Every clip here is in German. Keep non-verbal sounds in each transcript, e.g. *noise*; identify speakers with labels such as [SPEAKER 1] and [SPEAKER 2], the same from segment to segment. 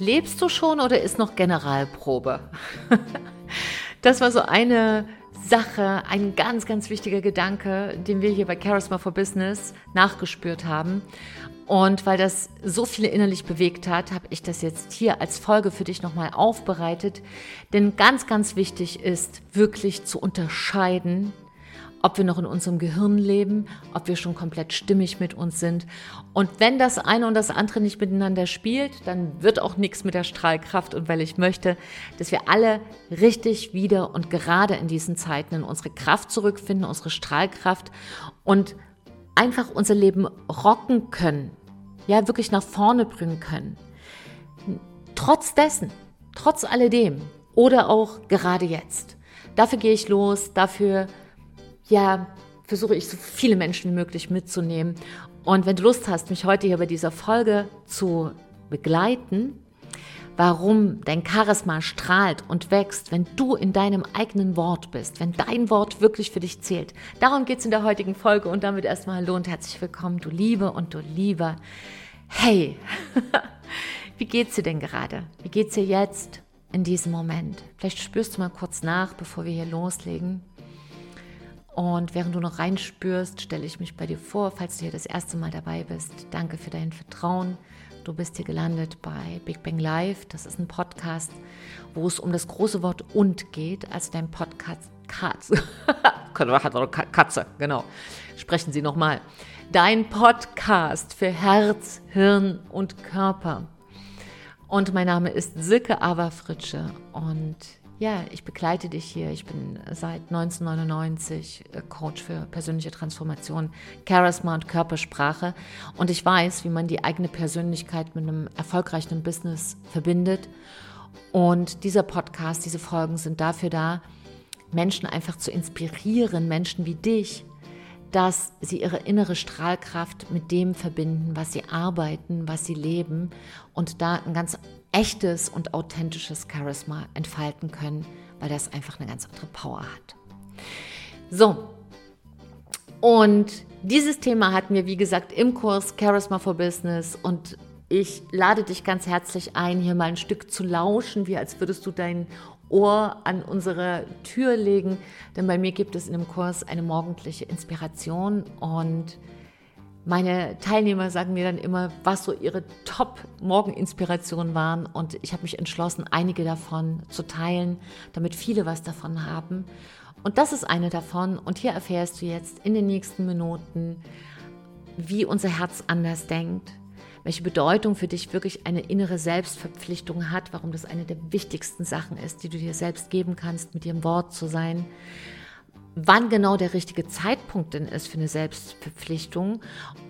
[SPEAKER 1] Lebst du schon oder ist noch Generalprobe? *laughs* das war so eine Sache, ein ganz, ganz wichtiger Gedanke, den wir hier bei Charisma for Business nachgespürt haben. Und weil das so viele innerlich bewegt hat, habe ich das jetzt hier als Folge für dich nochmal aufbereitet. Denn ganz, ganz wichtig ist wirklich zu unterscheiden, ob wir noch in unserem Gehirn leben, ob wir schon komplett stimmig mit uns sind. Und wenn das eine und das andere nicht miteinander spielt, dann wird auch nichts mit der Strahlkraft. Und weil ich möchte, dass wir alle richtig wieder und gerade in diesen Zeiten in unsere Kraft zurückfinden, unsere Strahlkraft und einfach unser Leben rocken können, ja, wirklich nach vorne bringen können. Trotz dessen, trotz alledem oder auch gerade jetzt. Dafür gehe ich los, dafür ja, versuche ich so viele Menschen wie möglich mitzunehmen. Und wenn du Lust hast, mich heute hier bei dieser Folge zu begleiten, warum dein Charisma strahlt und wächst, wenn du in deinem eigenen Wort bist, wenn dein Wort wirklich für dich zählt. Darum geht es in der heutigen Folge und damit erstmal Hallo und herzlich willkommen, du Liebe und du Lieber. Hey, *laughs* wie geht's dir denn gerade? Wie geht's dir jetzt in diesem Moment? Vielleicht spürst du mal kurz nach, bevor wir hier loslegen. Und während du noch reinspürst, stelle ich mich bei dir vor, falls du hier das erste Mal dabei bist. Danke für dein Vertrauen. Du bist hier gelandet bei Big Bang Live. Das ist ein Podcast, wo es um das große Wort und geht. Also dein Podcast Katze. *laughs* Katze, genau. Sprechen Sie nochmal. Dein Podcast für Herz, Hirn und Körper. Und mein Name ist Silke Averfritsche und ja, ich begleite dich hier. Ich bin seit 1999 äh, Coach für persönliche Transformation, Charisma und Körpersprache. Und ich weiß, wie man die eigene Persönlichkeit mit einem erfolgreichen Business verbindet. Und dieser Podcast, diese Folgen sind dafür da, Menschen einfach zu inspirieren, Menschen wie dich, dass sie ihre innere Strahlkraft mit dem verbinden, was sie arbeiten, was sie leben und da ein ganz echtes und authentisches Charisma entfalten können, weil das einfach eine ganz andere Power hat. So, und dieses Thema hatten wir, wie gesagt, im Kurs Charisma for Business und ich lade dich ganz herzlich ein, hier mal ein Stück zu lauschen, wie als würdest du dein Ohr an unsere Tür legen, denn bei mir gibt es in dem Kurs eine morgendliche Inspiration und meine Teilnehmer sagen mir dann immer, was so ihre Top-Morgen-Inspirationen waren. Und ich habe mich entschlossen, einige davon zu teilen, damit viele was davon haben. Und das ist eine davon. Und hier erfährst du jetzt in den nächsten Minuten, wie unser Herz anders denkt, welche Bedeutung für dich wirklich eine innere Selbstverpflichtung hat, warum das eine der wichtigsten Sachen ist, die du dir selbst geben kannst, mit im Wort zu sein wann genau der richtige Zeitpunkt denn ist für eine Selbstverpflichtung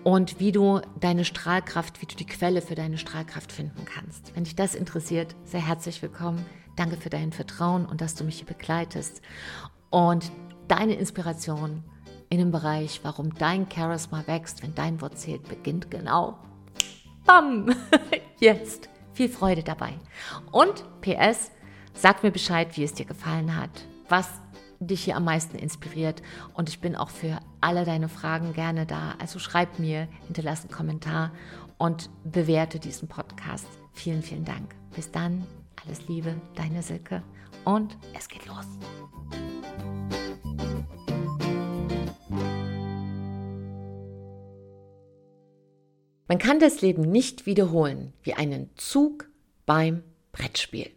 [SPEAKER 1] und wie du deine Strahlkraft, wie du die Quelle für deine Strahlkraft finden kannst. Wenn dich das interessiert, sehr herzlich willkommen. Danke für dein Vertrauen und dass du mich hier begleitest. Und deine Inspiration in dem Bereich, warum dein Charisma wächst, wenn dein Wort zählt, beginnt genau. Bam! *laughs* Jetzt. Viel Freude dabei. Und PS, sag mir Bescheid, wie es dir gefallen hat. Was dich hier am meisten inspiriert. Und ich bin auch für alle deine Fragen gerne da. Also schreib mir, hinterlass einen Kommentar und bewerte diesen Podcast. Vielen, vielen Dank. Bis dann, alles Liebe, deine Silke und es geht los. Man kann das Leben nicht wiederholen wie einen Zug beim Brettspiel.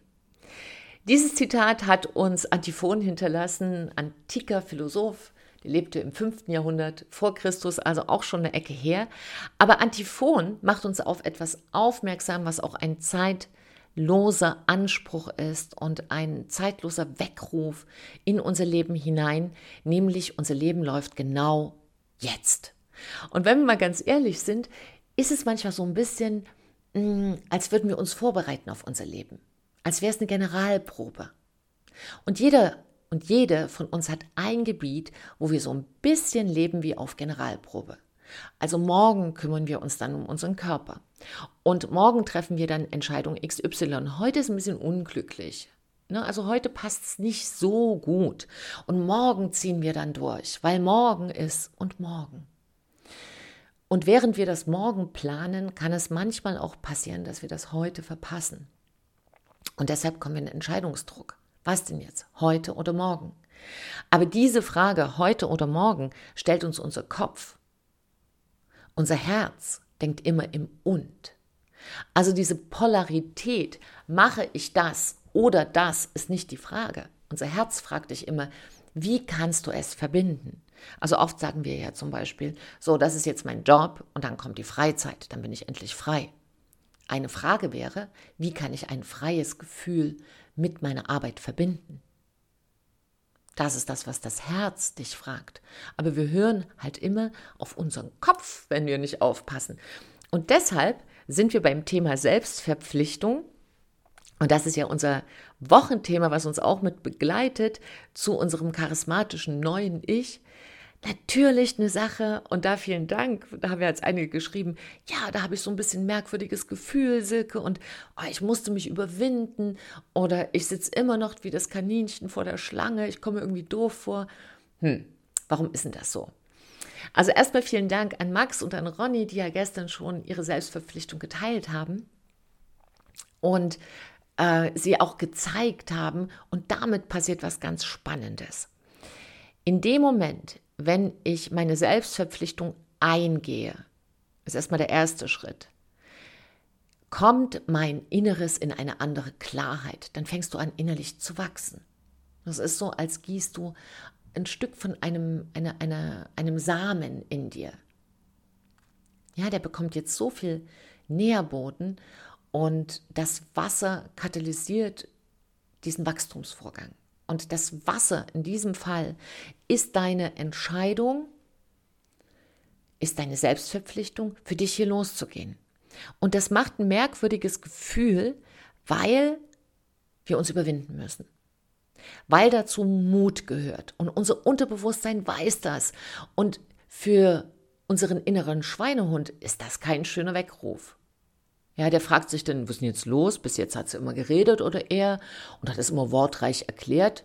[SPEAKER 1] Dieses Zitat hat uns Antiphon hinterlassen, antiker Philosoph, der lebte im 5. Jahrhundert vor Christus, also auch schon eine Ecke her. Aber Antiphon macht uns auf etwas aufmerksam, was auch ein zeitloser Anspruch ist und ein zeitloser Weckruf in unser Leben hinein, nämlich unser Leben läuft genau jetzt. Und wenn wir mal ganz ehrlich sind, ist es manchmal so ein bisschen, mm, als würden wir uns vorbereiten auf unser Leben als wäre es eine Generalprobe. Und jeder und jede von uns hat ein Gebiet, wo wir so ein bisschen leben wie auf Generalprobe. Also morgen kümmern wir uns dann um unseren Körper. Und morgen treffen wir dann Entscheidung XY. Heute ist ein bisschen unglücklich. Ne? Also heute passt es nicht so gut. Und morgen ziehen wir dann durch, weil morgen ist und morgen. Und während wir das morgen planen, kann es manchmal auch passieren, dass wir das heute verpassen. Und deshalb kommen wir in Entscheidungsdruck. Was denn jetzt? Heute oder morgen? Aber diese Frage, heute oder morgen, stellt uns unser Kopf. Unser Herz denkt immer im Und. Also diese Polarität, mache ich das oder das, ist nicht die Frage. Unser Herz fragt dich immer, wie kannst du es verbinden? Also oft sagen wir ja zum Beispiel, so, das ist jetzt mein Job und dann kommt die Freizeit, dann bin ich endlich frei. Eine Frage wäre, wie kann ich ein freies Gefühl mit meiner Arbeit verbinden? Das ist das, was das Herz dich fragt. Aber wir hören halt immer auf unseren Kopf, wenn wir nicht aufpassen. Und deshalb sind wir beim Thema Selbstverpflichtung. Und das ist ja unser Wochenthema, was uns auch mit begleitet zu unserem charismatischen neuen Ich natürlich eine Sache, und da vielen Dank, da haben wir jetzt einige geschrieben, ja, da habe ich so ein bisschen merkwürdiges Gefühl, Silke, und oh, ich musste mich überwinden, oder ich sitze immer noch wie das Kaninchen vor der Schlange, ich komme irgendwie doof vor. Hm, warum ist denn das so? Also erstmal vielen Dank an Max und an Ronny, die ja gestern schon ihre Selbstverpflichtung geteilt haben und äh, sie auch gezeigt haben, und damit passiert was ganz Spannendes. In dem Moment, wenn ich meine Selbstverpflichtung eingehe, ist erstmal der erste Schritt, kommt mein Inneres in eine andere Klarheit. Dann fängst du an, innerlich zu wachsen. Das ist so, als gießt du ein Stück von einem, eine, eine, einem Samen in dir. Ja, der bekommt jetzt so viel Nährboden und das Wasser katalysiert diesen Wachstumsvorgang. Und das Wasser in diesem Fall ist deine Entscheidung, ist deine Selbstverpflichtung, für dich hier loszugehen. Und das macht ein merkwürdiges Gefühl, weil wir uns überwinden müssen. Weil dazu Mut gehört. Und unser Unterbewusstsein weiß das. Und für unseren inneren Schweinehund ist das kein schöner Weckruf. Ja, der fragt sich dann, was ist denn jetzt los? Bis jetzt hat sie immer geredet oder er und hat es immer wortreich erklärt.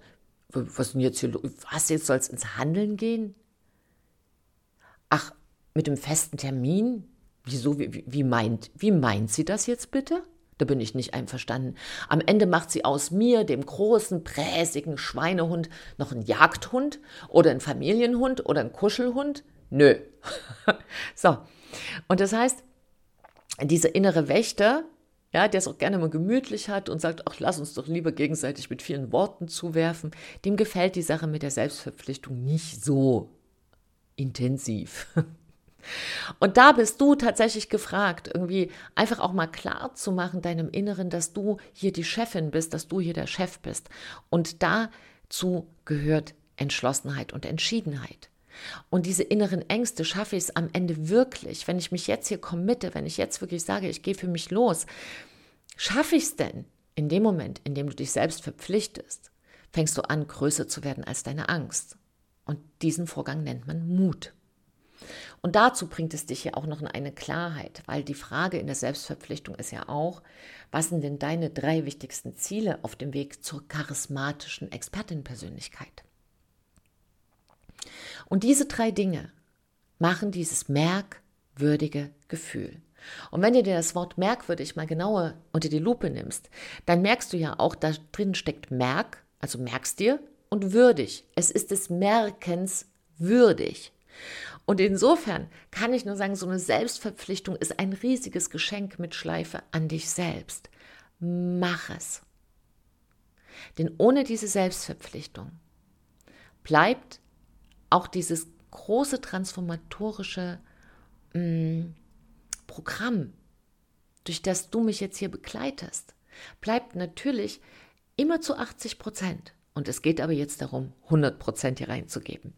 [SPEAKER 1] Was ist denn jetzt hier los? Was, jetzt soll es ins Handeln gehen? Ach, mit dem festen Termin? Wieso, wie, wie, meint, wie meint sie das jetzt bitte? Da bin ich nicht einverstanden. Am Ende macht sie aus mir, dem großen, präsigen Schweinehund, noch einen Jagdhund oder einen Familienhund oder einen Kuschelhund? Nö. *laughs* so. Und das heißt, dieser innere Wächter, ja, der es auch gerne mal gemütlich hat und sagt, ach, lass uns doch lieber gegenseitig mit vielen Worten zuwerfen, dem gefällt die Sache mit der Selbstverpflichtung nicht so intensiv. *laughs* Und da bist du tatsächlich gefragt, irgendwie einfach auch mal klar zu machen deinem Inneren, dass du hier die Chefin bist, dass du hier der Chef bist. Und dazu gehört Entschlossenheit und Entschiedenheit. Und diese inneren Ängste schaffe ich es am Ende wirklich, wenn ich mich jetzt hier committe, wenn ich jetzt wirklich sage, ich gehe für mich los, schaffe ich es denn in dem Moment, in dem du dich selbst verpflichtest, fängst du an, größer zu werden als deine Angst. Und diesen Vorgang nennt man Mut. Und dazu bringt es dich ja auch noch in eine Klarheit, weil die Frage in der Selbstverpflichtung ist ja auch, was sind denn deine drei wichtigsten Ziele auf dem Weg zur charismatischen Expertin-Persönlichkeit? Und diese drei Dinge machen dieses merkwürdige Gefühl. Und wenn du dir das Wort merkwürdig mal genauer unter die Lupe nimmst, dann merkst du ja auch, da drin steckt Merk, also merkst dir, und würdig. Es ist des Merkens würdig. Und insofern kann ich nur sagen, so eine Selbstverpflichtung ist ein riesiges Geschenk mit Schleife an dich selbst. Mach es. Denn ohne diese Selbstverpflichtung bleibt auch dieses große transformatorische mh, mm, Programm, durch das du mich jetzt hier begleitest, bleibt natürlich immer zu 80 Prozent. Und es geht aber jetzt darum, 100 Prozent hier reinzugeben.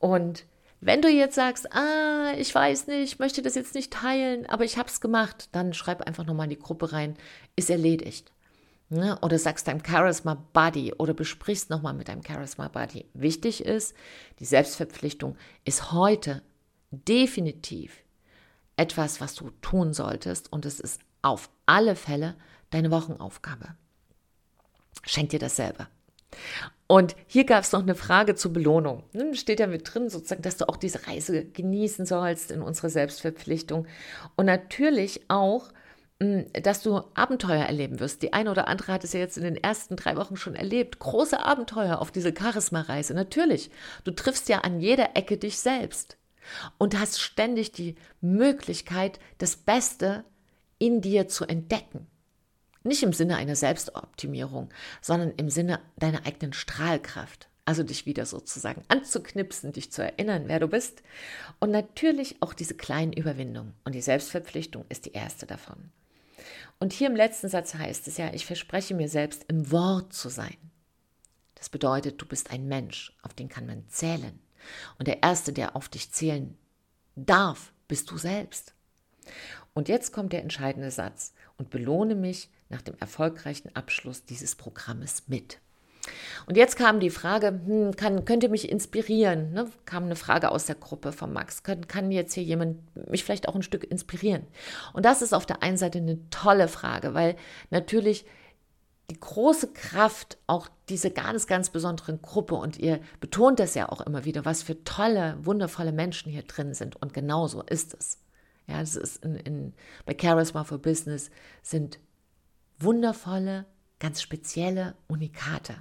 [SPEAKER 1] Und wenn du jetzt sagst, ah, ich weiß nicht, ich möchte das jetzt nicht teilen, aber ich habe es gemacht, dann schreib einfach nochmal in die Gruppe rein, ist erledigt. Ne? Oder sagst deinem Charisma Buddy oder besprichst nochmal mit deinem Charisma Buddy. Wichtig ist, die Selbstverpflichtung ist heute definitiv etwas, was du tun solltest und es ist auf alle Fälle deine Wochenaufgabe. Schenk dir das selber. Und hier gab es noch eine Frage zur Belohnung. Ne, steht ja mit drin, sozusagen, dass du auch diese Reise genießen sollst in unserer Selbstverpflichtung. Und natürlich auch, dass du Abenteuer erleben wirst. Die eine oder andere hat es ja jetzt in den ersten drei Wochen schon erlebt. Große Abenteuer auf diese Charisma-Reise. Natürlich, du triffst ja an jeder Ecke dich selbst und hast ständig die Möglichkeit, das Beste in dir zu entdecken. Nicht im Sinne einer Selbstoptimierung, sondern im Sinne deiner eigenen Strahlkraft. Also dich wieder sozusagen anzuknipsen, dich zu erinnern, wer du bist. Und natürlich auch diese kleinen Überwindungen. Und die Selbstverpflichtung ist die erste davon. Und hier im letzten Satz heißt es ja, ich verspreche mir selbst, im Wort zu sein. Das bedeutet, du bist ein Mensch, auf den kann man zählen. Und der Erste, der auf dich zählen darf, bist du selbst. Und jetzt kommt der entscheidende Satz und belohne mich nach dem erfolgreichen Abschluss dieses Programmes mit. Und jetzt kam die Frage, hm, kann, könnte mich inspirieren? Ne? Kam eine Frage aus der Gruppe von Max. Kann, kann jetzt hier jemand mich vielleicht auch ein Stück inspirieren? Und das ist auf der einen Seite eine tolle Frage, weil natürlich die große Kraft auch diese ganz, ganz besonderen Gruppe und ihr betont das ja auch immer wieder, was für tolle, wundervolle Menschen hier drin sind. Und genau so ist es. Ja, das ist in, in, bei Charisma for Business sind wundervolle, ganz spezielle Unikate.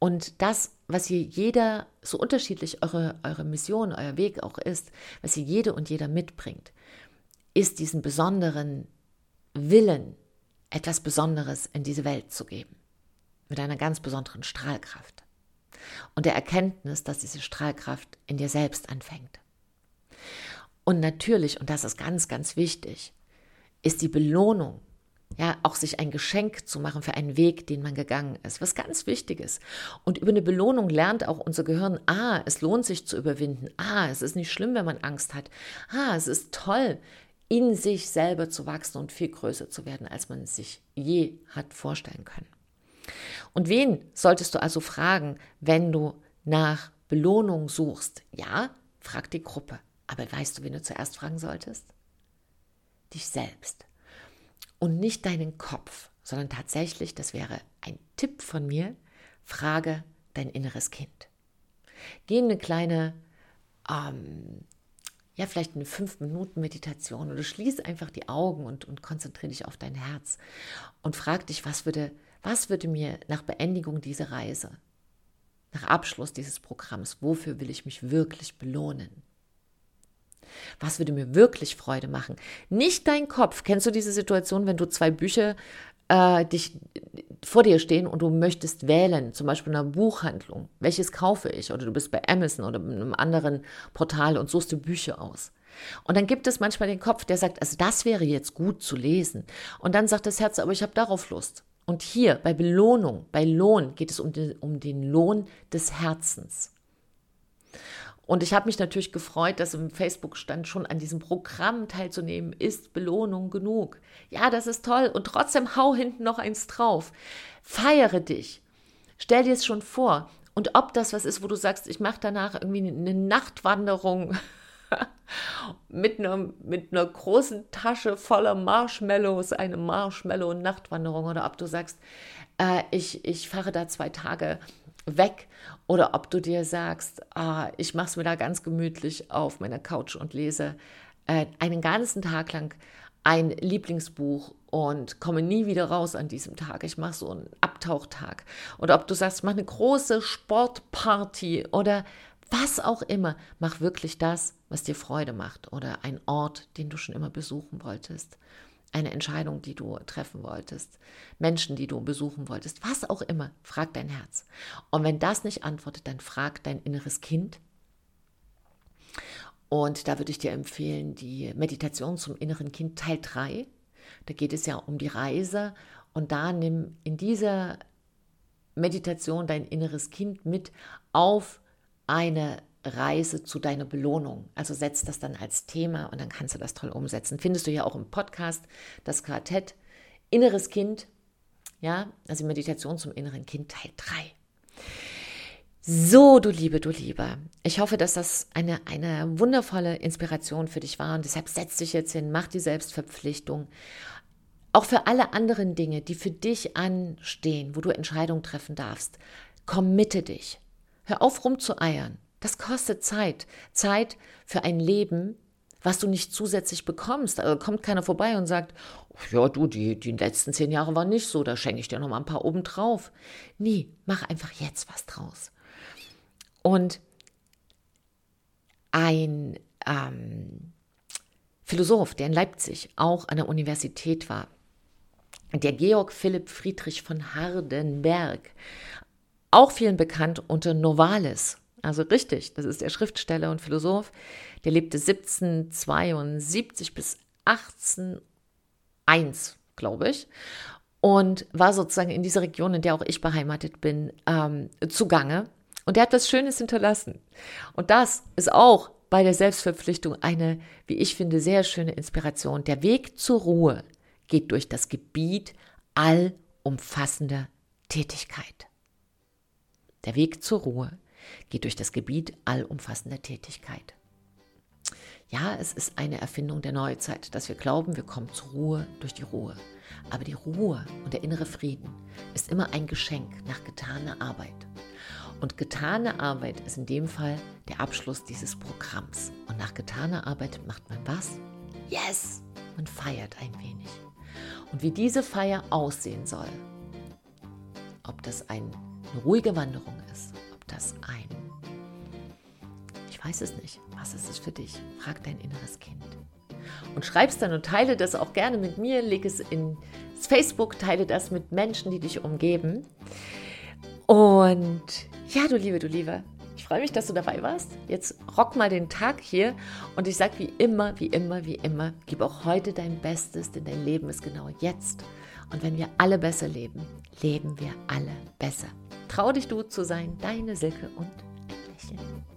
[SPEAKER 1] Und das, was hier jeder, so unterschiedlich eure, eure Mission, euer Weg auch ist, was hier jede und jeder mitbringt, ist diesen besonderen Willen, etwas Besonderes in diese Welt zu geben. Mit einer ganz besonderen Strahlkraft. Und der Erkenntnis, dass diese Strahlkraft in dir selbst anfängt. Und natürlich, und das ist ganz, ganz wichtig, ist die Belohnung ja, auch sich ein Geschenk zu machen für einen Weg, den man gegangen ist, was ganz wichtig ist. Und über eine Belohnung lernt auch unser Gehirn, ah, es lohnt sich zu überwinden, ah, es ist nicht schlimm, wenn man Angst hat, ah, es ist toll, in sich selber zu wachsen und viel größer zu werden, als man es sich je hat vorstellen können. Und wen solltest du also fragen, wenn du nach Belohnung suchst? Ja, frag die Gruppe. Aber weißt du, wen du zuerst fragen solltest? Dich selbst und nicht deinen Kopf, sondern tatsächlich, das wäre ein Tipp von mir, frage dein inneres Kind. Geh in eine kleine, ähm, ja, vielleicht eine 5-Minuten-Meditation oder schließe einfach die Augen und, und konzentriere dich auf dein Herz und frag dich, was würde, was würde mir nach Beendigung dieser Reise, nach Abschluss dieses Programms, wofür will ich mich wirklich belohnen? Was würde mir wirklich Freude machen? Nicht dein Kopf. Kennst du diese Situation, wenn du zwei Bücher äh, dich vor dir stehen und du möchtest wählen, zum Beispiel in einer Buchhandlung, welches kaufe ich? Oder du bist bei Amazon oder einem anderen Portal und suchst dir Bücher aus. Und dann gibt es manchmal den Kopf, der sagt, also das wäre jetzt gut zu lesen. Und dann sagt das Herz, aber ich habe darauf Lust. Und hier bei Belohnung, bei Lohn geht es um den, um den Lohn des Herzens. Und ich habe mich natürlich gefreut, dass im Facebook stand, schon an diesem Programm teilzunehmen, ist Belohnung genug. Ja, das ist toll. Und trotzdem hau hinten noch eins drauf. Feiere dich. Stell dir es schon vor. Und ob das was ist, wo du sagst, ich mache danach irgendwie eine Nachtwanderung *laughs* mit, einer, mit einer großen Tasche voller Marshmallows, eine Marshmallow-Nachtwanderung, oder ob du sagst, äh, ich, ich fahre da zwei Tage weg oder ob du dir sagst, ah, ich mache es mir da ganz gemütlich auf meiner Couch und lese äh, einen ganzen Tag lang ein Lieblingsbuch und komme nie wieder raus an diesem Tag. Ich mache so einen Abtauchtag. Oder ob du sagst, mach eine große Sportparty oder was auch immer. Mach wirklich das, was dir Freude macht oder ein Ort, den du schon immer besuchen wolltest eine Entscheidung, die du treffen wolltest, Menschen, die du besuchen wolltest, was auch immer, frag dein Herz. Und wenn das nicht antwortet, dann frag dein inneres Kind. Und da würde ich dir empfehlen, die Meditation zum inneren Kind Teil 3. Da geht es ja um die Reise und da nimm in dieser Meditation dein inneres Kind mit auf eine Reise zu deiner Belohnung. Also setz das dann als Thema und dann kannst du das toll umsetzen. Findest du ja auch im Podcast das Quartett Inneres Kind, ja, also Meditation zum inneren Kind Teil 3. So, du Liebe, du Liebe. Ich hoffe, dass das eine, eine wundervolle Inspiration für dich war und deshalb setz dich jetzt hin, mach die Selbstverpflichtung. Auch für alle anderen Dinge, die für dich anstehen, wo du Entscheidungen treffen darfst, committe dich. Hör auf rumzueiern. Das kostet Zeit. Zeit für ein Leben, was du nicht zusätzlich bekommst. Also kommt keiner vorbei und sagt, ja du, die, die letzten zehn Jahre waren nicht so, da schenke ich dir noch mal ein paar oben drauf. Nee, mach einfach jetzt was draus. Und ein ähm, Philosoph, der in Leipzig auch an der Universität war, der Georg Philipp Friedrich von Hardenberg, auch vielen bekannt unter Novalis. Also richtig, das ist der Schriftsteller und Philosoph, der lebte 1772 bis 1801, glaube ich, und war sozusagen in dieser Region, in der auch ich beheimatet bin, ähm, zugange. Und der hat was Schönes hinterlassen. Und das ist auch bei der Selbstverpflichtung eine, wie ich finde, sehr schöne Inspiration. Der Weg zur Ruhe geht durch das Gebiet allumfassender Tätigkeit. Der Weg zur Ruhe geht durch das Gebiet allumfassender Tätigkeit. Ja, es ist eine Erfindung der Neuzeit, dass wir glauben, wir kommen zur Ruhe durch die Ruhe. Aber die Ruhe und der innere Frieden ist immer ein Geschenk nach getaner Arbeit. Und getane Arbeit ist in dem Fall der Abschluss dieses Programms. Und nach getaner Arbeit macht man was? Yes! Man feiert ein wenig. Und wie diese Feier aussehen soll, ob das ein, eine ruhige Wanderung ist, das ein, ich weiß es nicht, was ist es für dich? Frag dein inneres Kind. Und schreib es dann und teile das auch gerne mit mir, leg es ins Facebook, teile das mit Menschen, die dich umgeben. Und ja, du Liebe, du Liebe, ich freue mich, dass du dabei warst. Jetzt rock mal den Tag hier und ich sage wie immer, wie immer, wie immer, gib auch heute dein Bestes, denn dein Leben ist genau jetzt. Und wenn wir alle besser leben, leben wir alle besser. Trau dich du zu sein, deine Silke und ein Lächeln.